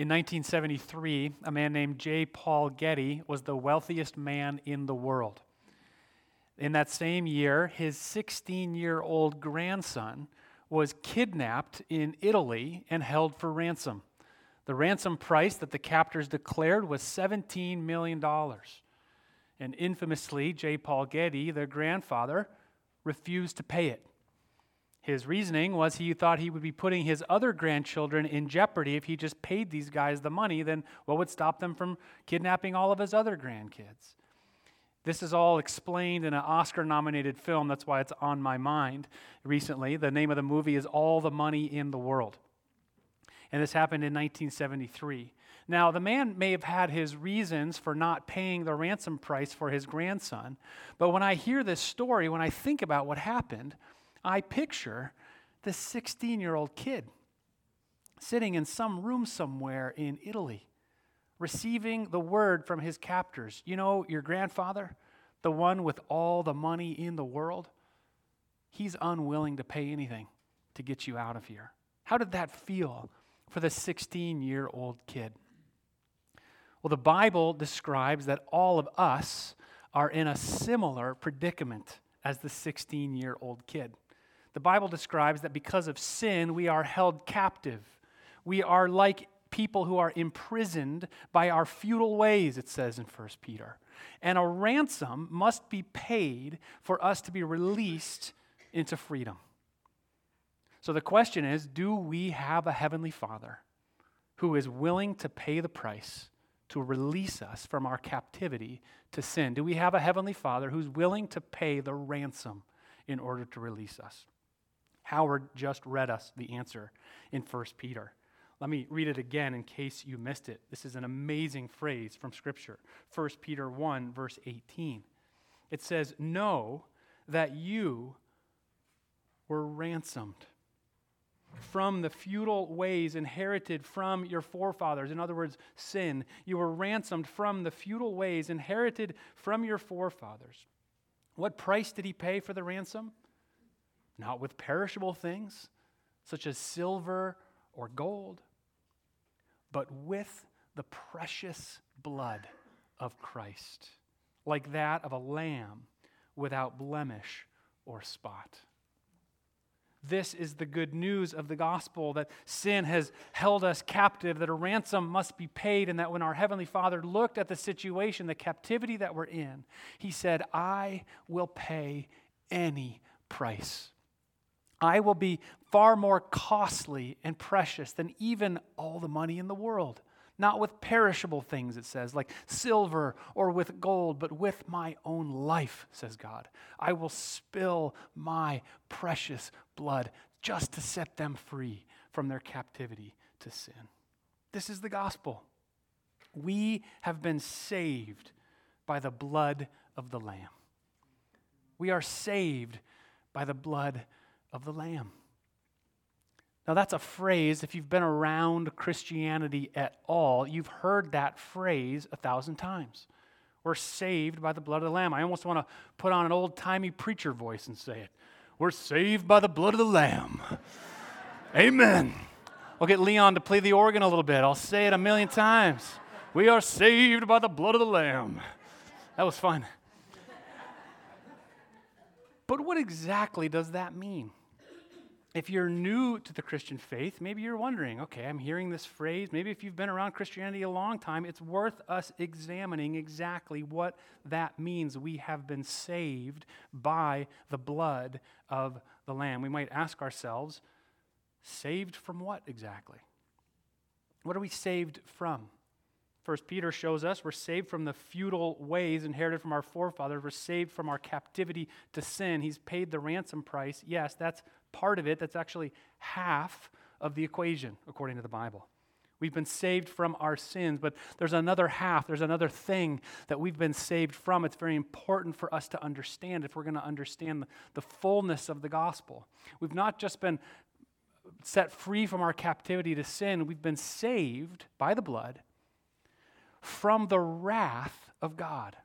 In 1973, a man named J. Paul Getty was the wealthiest man in the world. In that same year, his 16 year old grandson was kidnapped in Italy and held for ransom. The ransom price that the captors declared was $17 million. And infamously, J. Paul Getty, their grandfather, refused to pay it. His reasoning was he thought he would be putting his other grandchildren in jeopardy if he just paid these guys the money, then what would stop them from kidnapping all of his other grandkids? This is all explained in an Oscar nominated film. That's why it's on my mind recently. The name of the movie is All the Money in the World. And this happened in 1973. Now, the man may have had his reasons for not paying the ransom price for his grandson, but when I hear this story, when I think about what happened, I picture this 16 year old kid sitting in some room somewhere in Italy, receiving the word from his captors. You know, your grandfather, the one with all the money in the world, he's unwilling to pay anything to get you out of here. How did that feel for the 16 year old kid? Well, the Bible describes that all of us are in a similar predicament as the 16 year old kid. The Bible describes that because of sin, we are held captive. We are like people who are imprisoned by our futile ways, it says in 1 Peter. And a ransom must be paid for us to be released into freedom. So the question is do we have a Heavenly Father who is willing to pay the price to release us from our captivity to sin? Do we have a Heavenly Father who's willing to pay the ransom in order to release us? Howard just read us the answer in 1 Peter. Let me read it again in case you missed it. This is an amazing phrase from Scripture. 1 Peter 1, verse 18. It says, Know that you were ransomed from the futile ways inherited from your forefathers. In other words, sin. You were ransomed from the futile ways inherited from your forefathers. What price did he pay for the ransom? Not with perishable things such as silver or gold, but with the precious blood of Christ, like that of a lamb without blemish or spot. This is the good news of the gospel that sin has held us captive, that a ransom must be paid, and that when our Heavenly Father looked at the situation, the captivity that we're in, He said, I will pay any price. I will be far more costly and precious than even all the money in the world. Not with perishable things, it says, like silver or with gold, but with my own life, says God. I will spill my precious blood just to set them free from their captivity to sin. This is the gospel. We have been saved by the blood of the Lamb. We are saved by the blood of the Lamb. Now, that's a phrase, if you've been around Christianity at all, you've heard that phrase a thousand times. We're saved by the blood of the Lamb. I almost want to put on an old timey preacher voice and say it. We're saved by the blood of the Lamb. Amen. I'll get Leon to play the organ a little bit. I'll say it a million times. We are saved by the blood of the Lamb. That was fun. But what exactly does that mean? If you're new to the Christian faith, maybe you're wondering, okay, I'm hearing this phrase. Maybe if you've been around Christianity a long time, it's worth us examining exactly what that means. We have been saved by the blood of the Lamb. We might ask ourselves, saved from what exactly? What are we saved from? First Peter shows us we're saved from the futile ways inherited from our forefathers. We're saved from our captivity to sin. He's paid the ransom price. Yes, that's part of it. That's actually half of the equation, according to the Bible. We've been saved from our sins, but there's another half, there's another thing that we've been saved from. It's very important for us to understand if we're going to understand the fullness of the gospel. We've not just been set free from our captivity to sin, we've been saved by the blood from the wrath of God.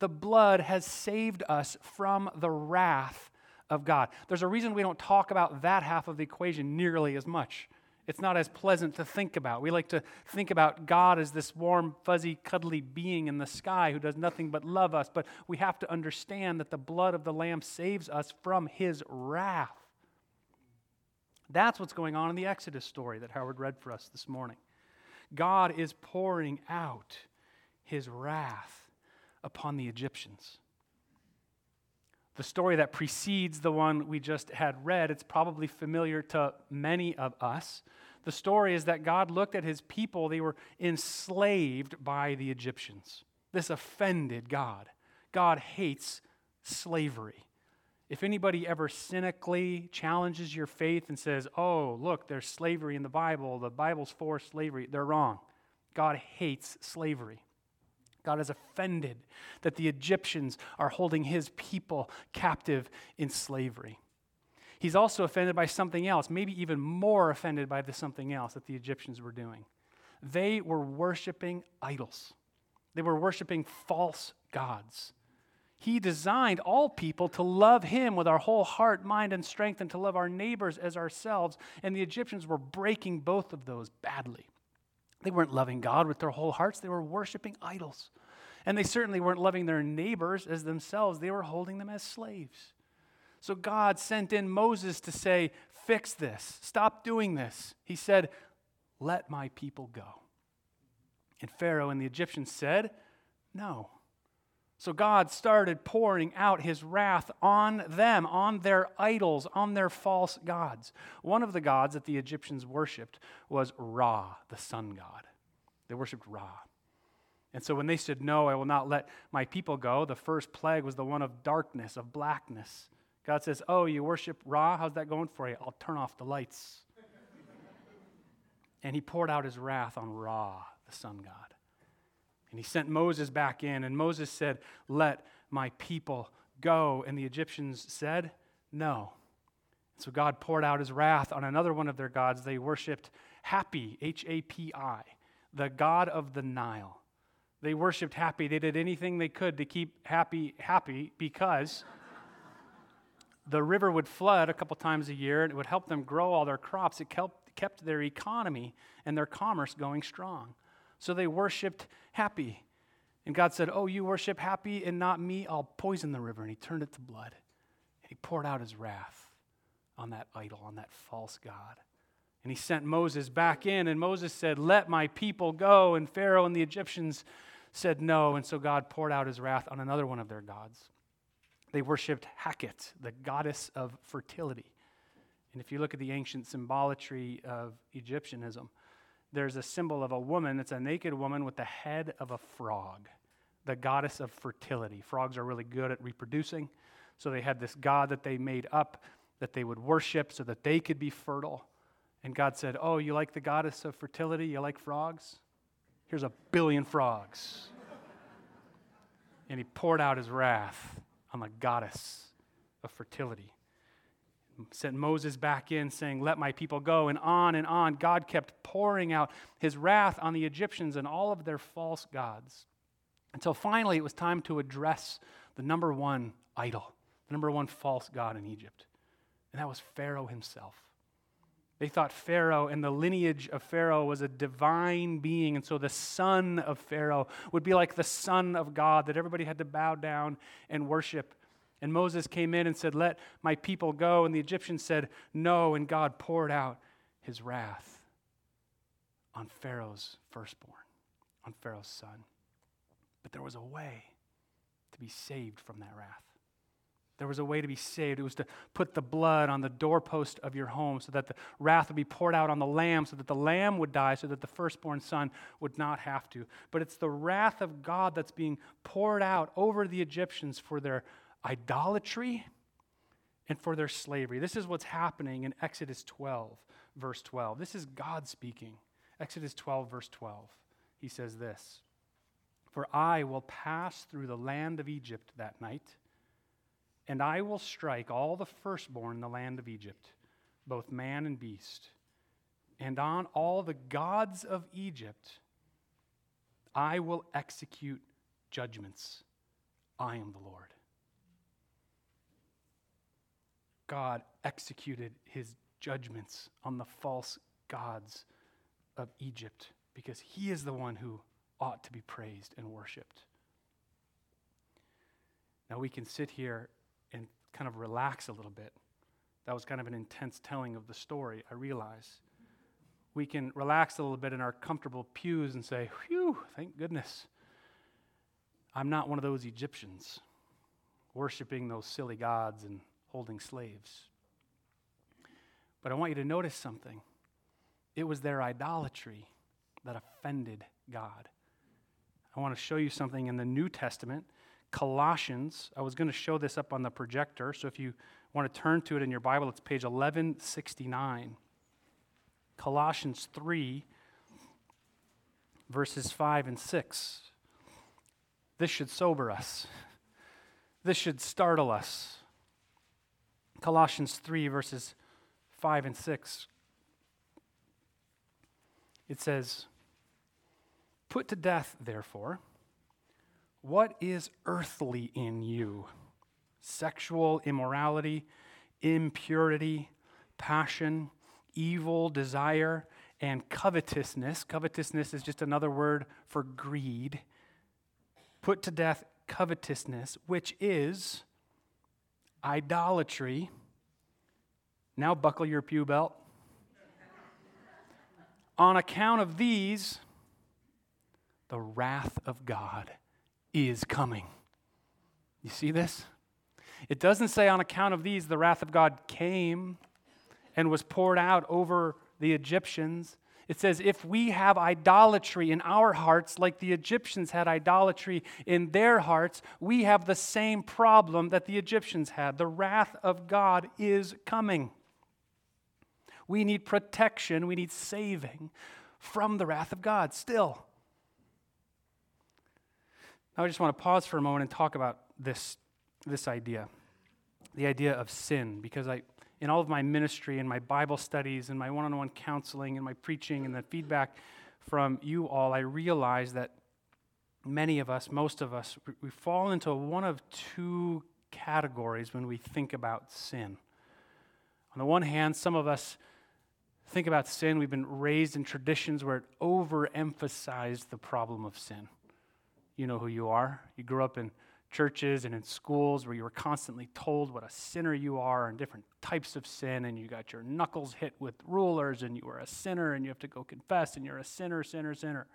The blood has saved us from the wrath of God. There's a reason we don't talk about that half of the equation nearly as much It's not as pleasant to think about. We like to think about God as this warm, fuzzy, cuddly being in the sky who does nothing but love us. But we have to understand that the blood of the Lamb saves us from his wrath. That's what's going on in the Exodus story that Howard read for us this morning. God is pouring out his wrath upon the Egyptians. The story that precedes the one we just had read, it's probably familiar to many of us. The story is that God looked at his people, they were enslaved by the Egyptians. This offended God. God hates slavery. If anybody ever cynically challenges your faith and says, oh, look, there's slavery in the Bible, the Bible's for slavery, they're wrong. God hates slavery. God is offended that the Egyptians are holding his people captive in slavery. He's also offended by something else, maybe even more offended by the something else that the Egyptians were doing. They were worshiping idols, they were worshiping false gods. He designed all people to love Him with our whole heart, mind, and strength, and to love our neighbors as ourselves. And the Egyptians were breaking both of those badly. They weren't loving God with their whole hearts, they were worshiping idols. And they certainly weren't loving their neighbors as themselves, they were holding them as slaves. So God sent in Moses to say, Fix this, stop doing this. He said, Let my people go. And Pharaoh and the Egyptians said, No. So God started pouring out his wrath on them, on their idols, on their false gods. One of the gods that the Egyptians worshiped was Ra, the sun god. They worshiped Ra. And so when they said, No, I will not let my people go, the first plague was the one of darkness, of blackness. God says, Oh, you worship Ra? How's that going for you? I'll turn off the lights. and he poured out his wrath on Ra, the sun god. And he sent Moses back in, and Moses said, Let my people go. And the Egyptians said, No. So God poured out his wrath on another one of their gods. They worshiped Hapi, H A P I, the god of the Nile. They worshiped Hapi. They did anything they could to keep Hapi happy because the river would flood a couple times a year and it would help them grow all their crops. It kept their economy and their commerce going strong. So they worshiped Hapi. And God said, Oh, you worship Hapi and not me? I'll poison the river. And he turned it to blood. And he poured out his wrath on that idol, on that false God. And he sent Moses back in, and Moses said, Let my people go. And Pharaoh and the Egyptians said no. And so God poured out his wrath on another one of their gods. They worshiped Heket, the goddess of fertility. And if you look at the ancient symbolatry of Egyptianism, there's a symbol of a woman. It's a naked woman with the head of a frog, the goddess of fertility. Frogs are really good at reproducing. So they had this god that they made up that they would worship so that they could be fertile. And God said, Oh, you like the goddess of fertility? You like frogs? Here's a billion frogs. and he poured out his wrath on the goddess of fertility sent Moses back in, saying, Let my people go, and on and on. God kept pouring out his wrath on the Egyptians and all of their false gods until finally it was time to address the number one idol, the number one false god in Egypt. And that was Pharaoh himself. They thought Pharaoh and the lineage of Pharaoh was a divine being, and so the son of Pharaoh would be like the son of God that everybody had to bow down and worship. And Moses came in and said, Let my people go. And the Egyptians said, No. And God poured out his wrath on Pharaoh's firstborn, on Pharaoh's son. But there was a way to be saved from that wrath. There was a way to be saved. It was to put the blood on the doorpost of your home so that the wrath would be poured out on the lamb, so that the lamb would die, so that the firstborn son would not have to. But it's the wrath of God that's being poured out over the Egyptians for their idolatry and for their slavery. This is what's happening in Exodus 12, verse 12. This is God speaking. Exodus 12, verse 12. He says this For I will pass through the land of Egypt that night, and I will strike all the firstborn in the land of Egypt, both man and beast. And on all the gods of Egypt, I will execute judgments. I am the Lord. God executed his judgments on the false gods of Egypt because he is the one who ought to be praised and worshiped. Now we can sit here and kind of relax a little bit. That was kind of an intense telling of the story, I realize. We can relax a little bit in our comfortable pews and say, Whew, thank goodness. I'm not one of those Egyptians worshiping those silly gods and holding slaves. But I want you to notice something. It was their idolatry that offended God. I want to show you something in the New Testament. Colossians, I was going to show this up on the projector, so if you want to turn to it in your Bible, it's page 1169. Colossians 3, verses 5 and 6. This should sober us, this should startle us. Colossians 3, verses 5 and 6. It says, Put to death, therefore, what is earthly in you sexual immorality, impurity, passion, evil desire, and covetousness. Covetousness is just another word for greed. Put to death covetousness, which is idolatry. Now buckle your pew belt. On account of these, the wrath of God is coming. You see this? It doesn't say on account of these the wrath of God came and was poured out over the Egyptians. It says, if we have idolatry in our hearts, like the Egyptians had idolatry in their hearts, we have the same problem that the Egyptians had. The wrath of God is coming. We need protection, we need saving from the wrath of God still. Now, I just want to pause for a moment and talk about this, this idea the idea of sin, because I, in all of my ministry and my Bible studies and my one on one counseling and my preaching and the feedback from you all, I realize that many of us, most of us, we fall into one of two categories when we think about sin. On the one hand, some of us think about sin, we've been raised in traditions where it overemphasized the problem of sin. You know who you are. You grew up in churches and in schools where you were constantly told what a sinner you are and different types of sin, and you got your knuckles hit with rulers, and you were a sinner, and you have to go confess, and you're a sinner, sinner, sinner.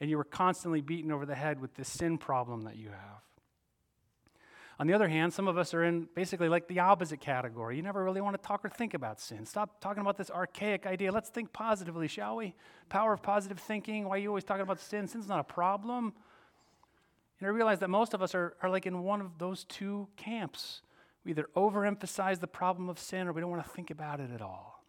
And you were constantly beaten over the head with this sin problem that you have. On the other hand, some of us are in basically like the opposite category. You never really want to talk or think about sin. Stop talking about this archaic idea. Let's think positively, shall we? Power of positive thinking. Why are you always talking about sin? Sin's not a problem. And I realize that most of us are, are like in one of those two camps. We either overemphasize the problem of sin or we don't want to think about it at all.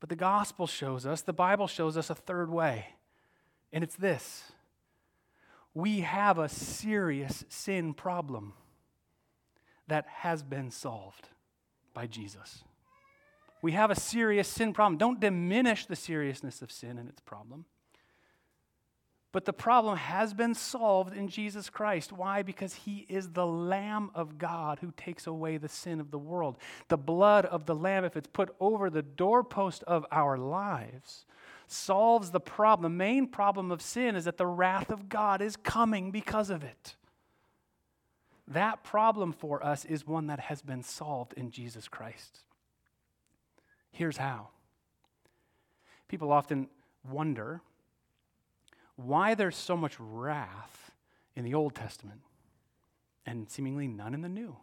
But the gospel shows us, the Bible shows us a third way, and it's this we have a serious sin problem that has been solved by Jesus. We have a serious sin problem. Don't diminish the seriousness of sin and its problem. But the problem has been solved in Jesus Christ. Why? Because he is the Lamb of God who takes away the sin of the world. The blood of the Lamb, if it's put over the doorpost of our lives, solves the problem. The main problem of sin is that the wrath of God is coming because of it. That problem for us is one that has been solved in Jesus Christ. Here's how. People often wonder why there's so much wrath in the Old Testament and seemingly none in the New.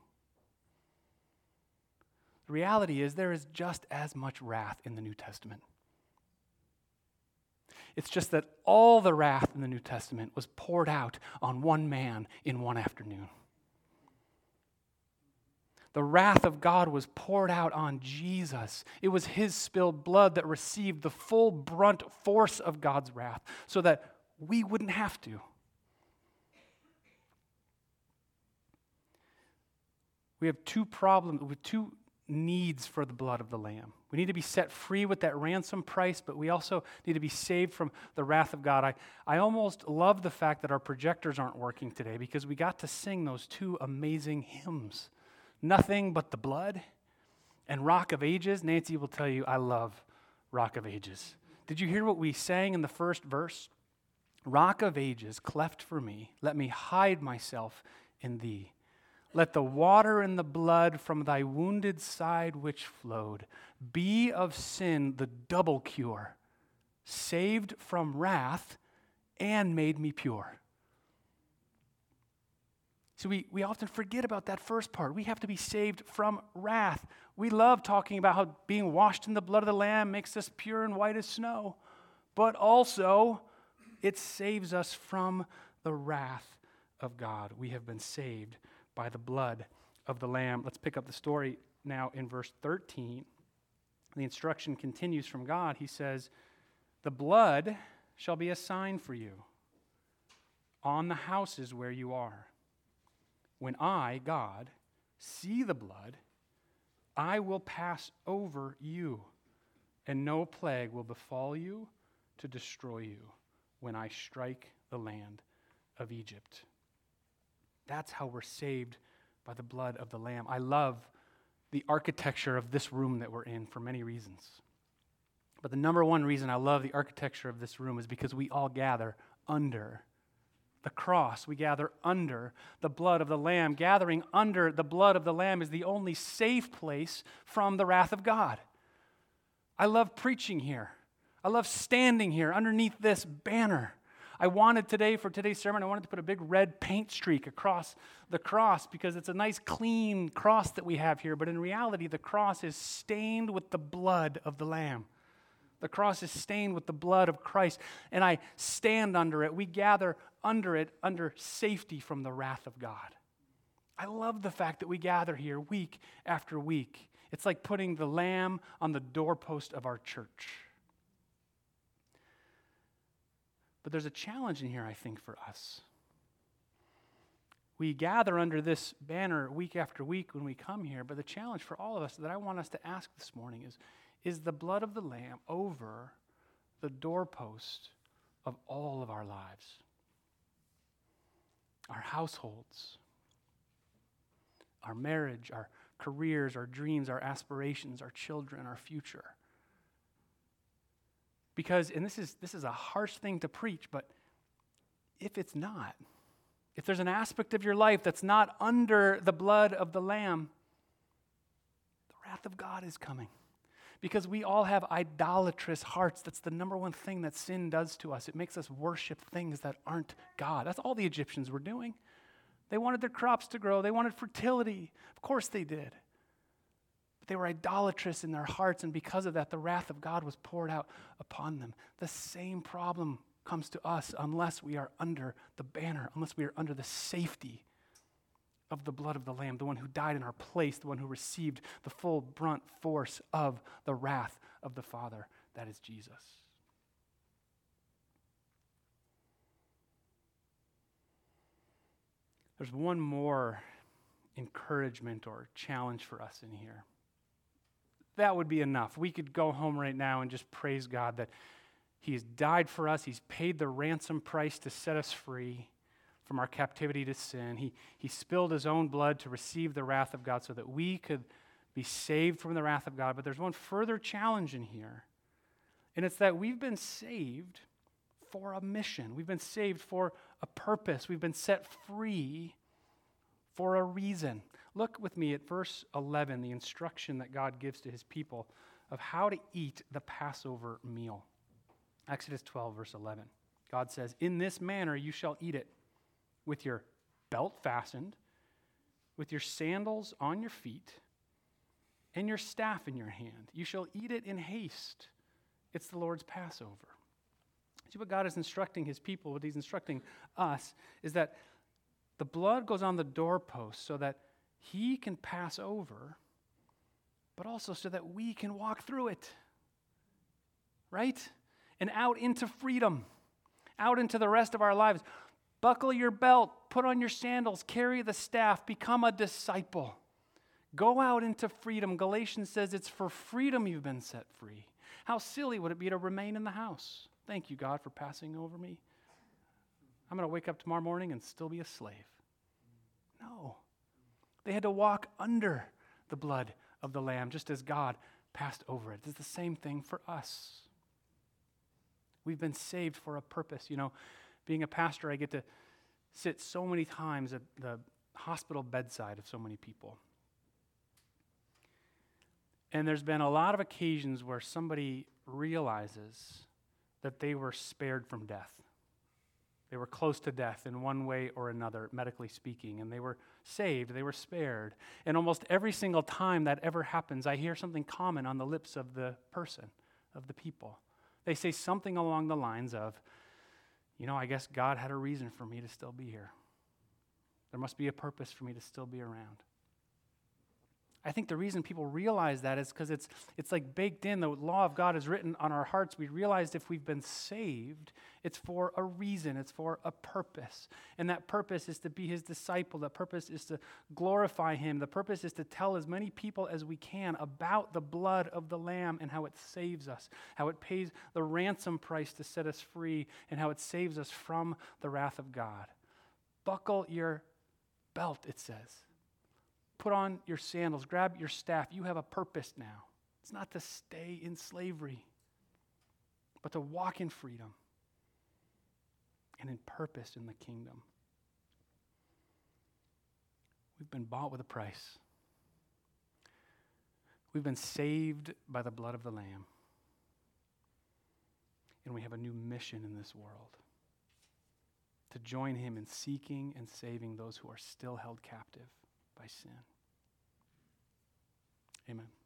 The reality is, there is just as much wrath in the New Testament. It's just that all the wrath in the New Testament was poured out on one man in one afternoon. The wrath of God was poured out on Jesus. It was his spilled blood that received the full brunt force of God's wrath so that we wouldn't have to. We have two problems, with two needs for the blood of the Lamb. We need to be set free with that ransom price, but we also need to be saved from the wrath of God. I, I almost love the fact that our projectors aren't working today because we got to sing those two amazing hymns Nothing But the Blood and Rock of Ages. Nancy will tell you I love Rock of Ages. Did you hear what we sang in the first verse? Rock of Ages, cleft for me, let me hide myself in thee. Let the water and the blood from thy wounded side which flowed be of sin the double cure, saved from wrath and made me pure. So we, we often forget about that first part. We have to be saved from wrath. We love talking about how being washed in the blood of the Lamb makes us pure and white as snow, but also it saves us from the wrath of God. We have been saved by the blood of the Lamb. Let's pick up the story now in verse 13. The instruction continues from God. He says, The blood shall be a sign for you on the houses where you are. When I, God, see the blood, I will pass over you, and no plague will befall you to destroy you when I strike the land of Egypt. That's how we're saved by the blood of the Lamb. I love the architecture of this room that we're in for many reasons. But the number one reason I love the architecture of this room is because we all gather under the cross. We gather under the blood of the Lamb. Gathering under the blood of the Lamb is the only safe place from the wrath of God. I love preaching here. I love standing here underneath this banner. I wanted today, for today's sermon, I wanted to put a big red paint streak across the cross because it's a nice, clean cross that we have here. But in reality, the cross is stained with the blood of the Lamb. The cross is stained with the blood of Christ, and I stand under it. We gather under it, under safety from the wrath of God. I love the fact that we gather here week after week. It's like putting the lamb on the doorpost of our church. But there's a challenge in here, I think, for us. We gather under this banner week after week when we come here, but the challenge for all of us that I want us to ask this morning is is the blood of the Lamb over the doorpost of all of our lives? Our households, our marriage, our careers, our dreams, our aspirations, our children, our future. Because, and this is, this is a harsh thing to preach, but if it's not, if there's an aspect of your life that's not under the blood of the Lamb, the wrath of God is coming. Because we all have idolatrous hearts. That's the number one thing that sin does to us. It makes us worship things that aren't God. That's all the Egyptians were doing. They wanted their crops to grow, they wanted fertility. Of course they did. But they were idolatrous in their hearts, and because of that, the wrath of God was poured out upon them. The same problem comes to us unless we are under the banner, unless we are under the safety of the blood of the Lamb, the one who died in our place, the one who received the full brunt force of the wrath of the Father. That is Jesus. There's one more encouragement or challenge for us in here that would be enough. We could go home right now and just praise God that He has died for us, He's paid the ransom price to set us free from our captivity to sin. He, he spilled His own blood to receive the wrath of God so that we could be saved from the wrath of God. But there's one further challenge in here, and it's that we've been saved for a mission, we've been saved for a purpose, we've been set free for a reason. Look with me at verse 11, the instruction that God gives to his people of how to eat the Passover meal. Exodus 12, verse 11. God says, In this manner you shall eat it, with your belt fastened, with your sandals on your feet, and your staff in your hand. You shall eat it in haste. It's the Lord's Passover. See what God is instructing his people, what he's instructing us, is that the blood goes on the doorpost so that he can pass over, but also so that we can walk through it. Right? And out into freedom, out into the rest of our lives. Buckle your belt, put on your sandals, carry the staff, become a disciple. Go out into freedom. Galatians says it's for freedom you've been set free. How silly would it be to remain in the house? Thank you, God, for passing over me. I'm going to wake up tomorrow morning and still be a slave. No. They had to walk under the blood of the Lamb, just as God passed over it. It's the same thing for us. We've been saved for a purpose. You know, being a pastor, I get to sit so many times at the hospital bedside of so many people. And there's been a lot of occasions where somebody realizes that they were spared from death. They were close to death in one way or another, medically speaking, and they were saved, they were spared. And almost every single time that ever happens, I hear something common on the lips of the person, of the people. They say something along the lines of, you know, I guess God had a reason for me to still be here. There must be a purpose for me to still be around. I think the reason people realize that is because it's, it's like baked in. The law of God is written on our hearts. We realize if we've been saved, it's for a reason, it's for a purpose. And that purpose is to be his disciple. That purpose is to glorify him. The purpose is to tell as many people as we can about the blood of the Lamb and how it saves us, how it pays the ransom price to set us free, and how it saves us from the wrath of God. Buckle your belt, it says. Put on your sandals, grab your staff. You have a purpose now. It's not to stay in slavery, but to walk in freedom and in purpose in the kingdom. We've been bought with a price. We've been saved by the blood of the Lamb. And we have a new mission in this world to join Him in seeking and saving those who are still held captive by sin. Amen.